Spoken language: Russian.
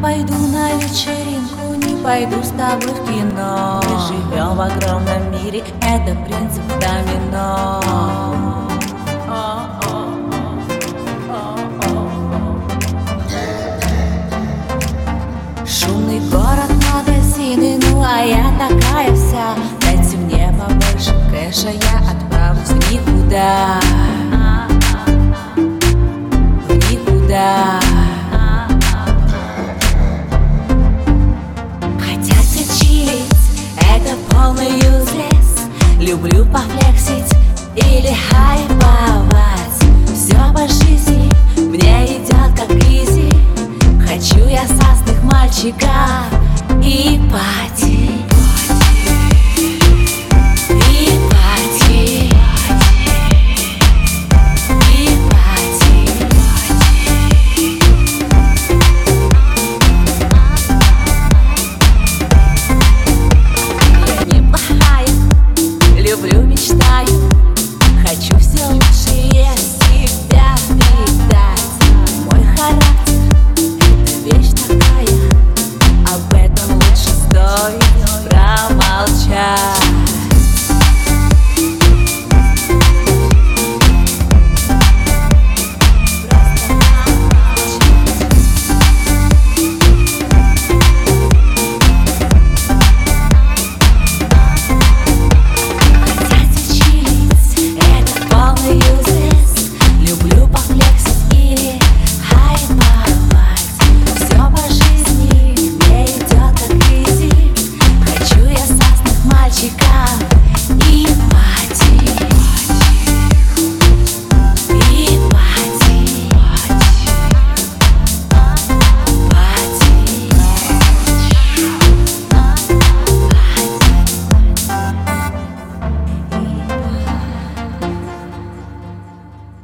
пойду на вечеринку, не пойду с тобой в кино. Мы живем в огромном мире, это принцип домино. Шумный город, магазины, ну а я такая вся. Дайте мне побольше кэша, я отправлюсь никуда Люблю пофлексить или хайповать. Все по жизни мне идет как изи. Хочу я сасных мальчиков и пати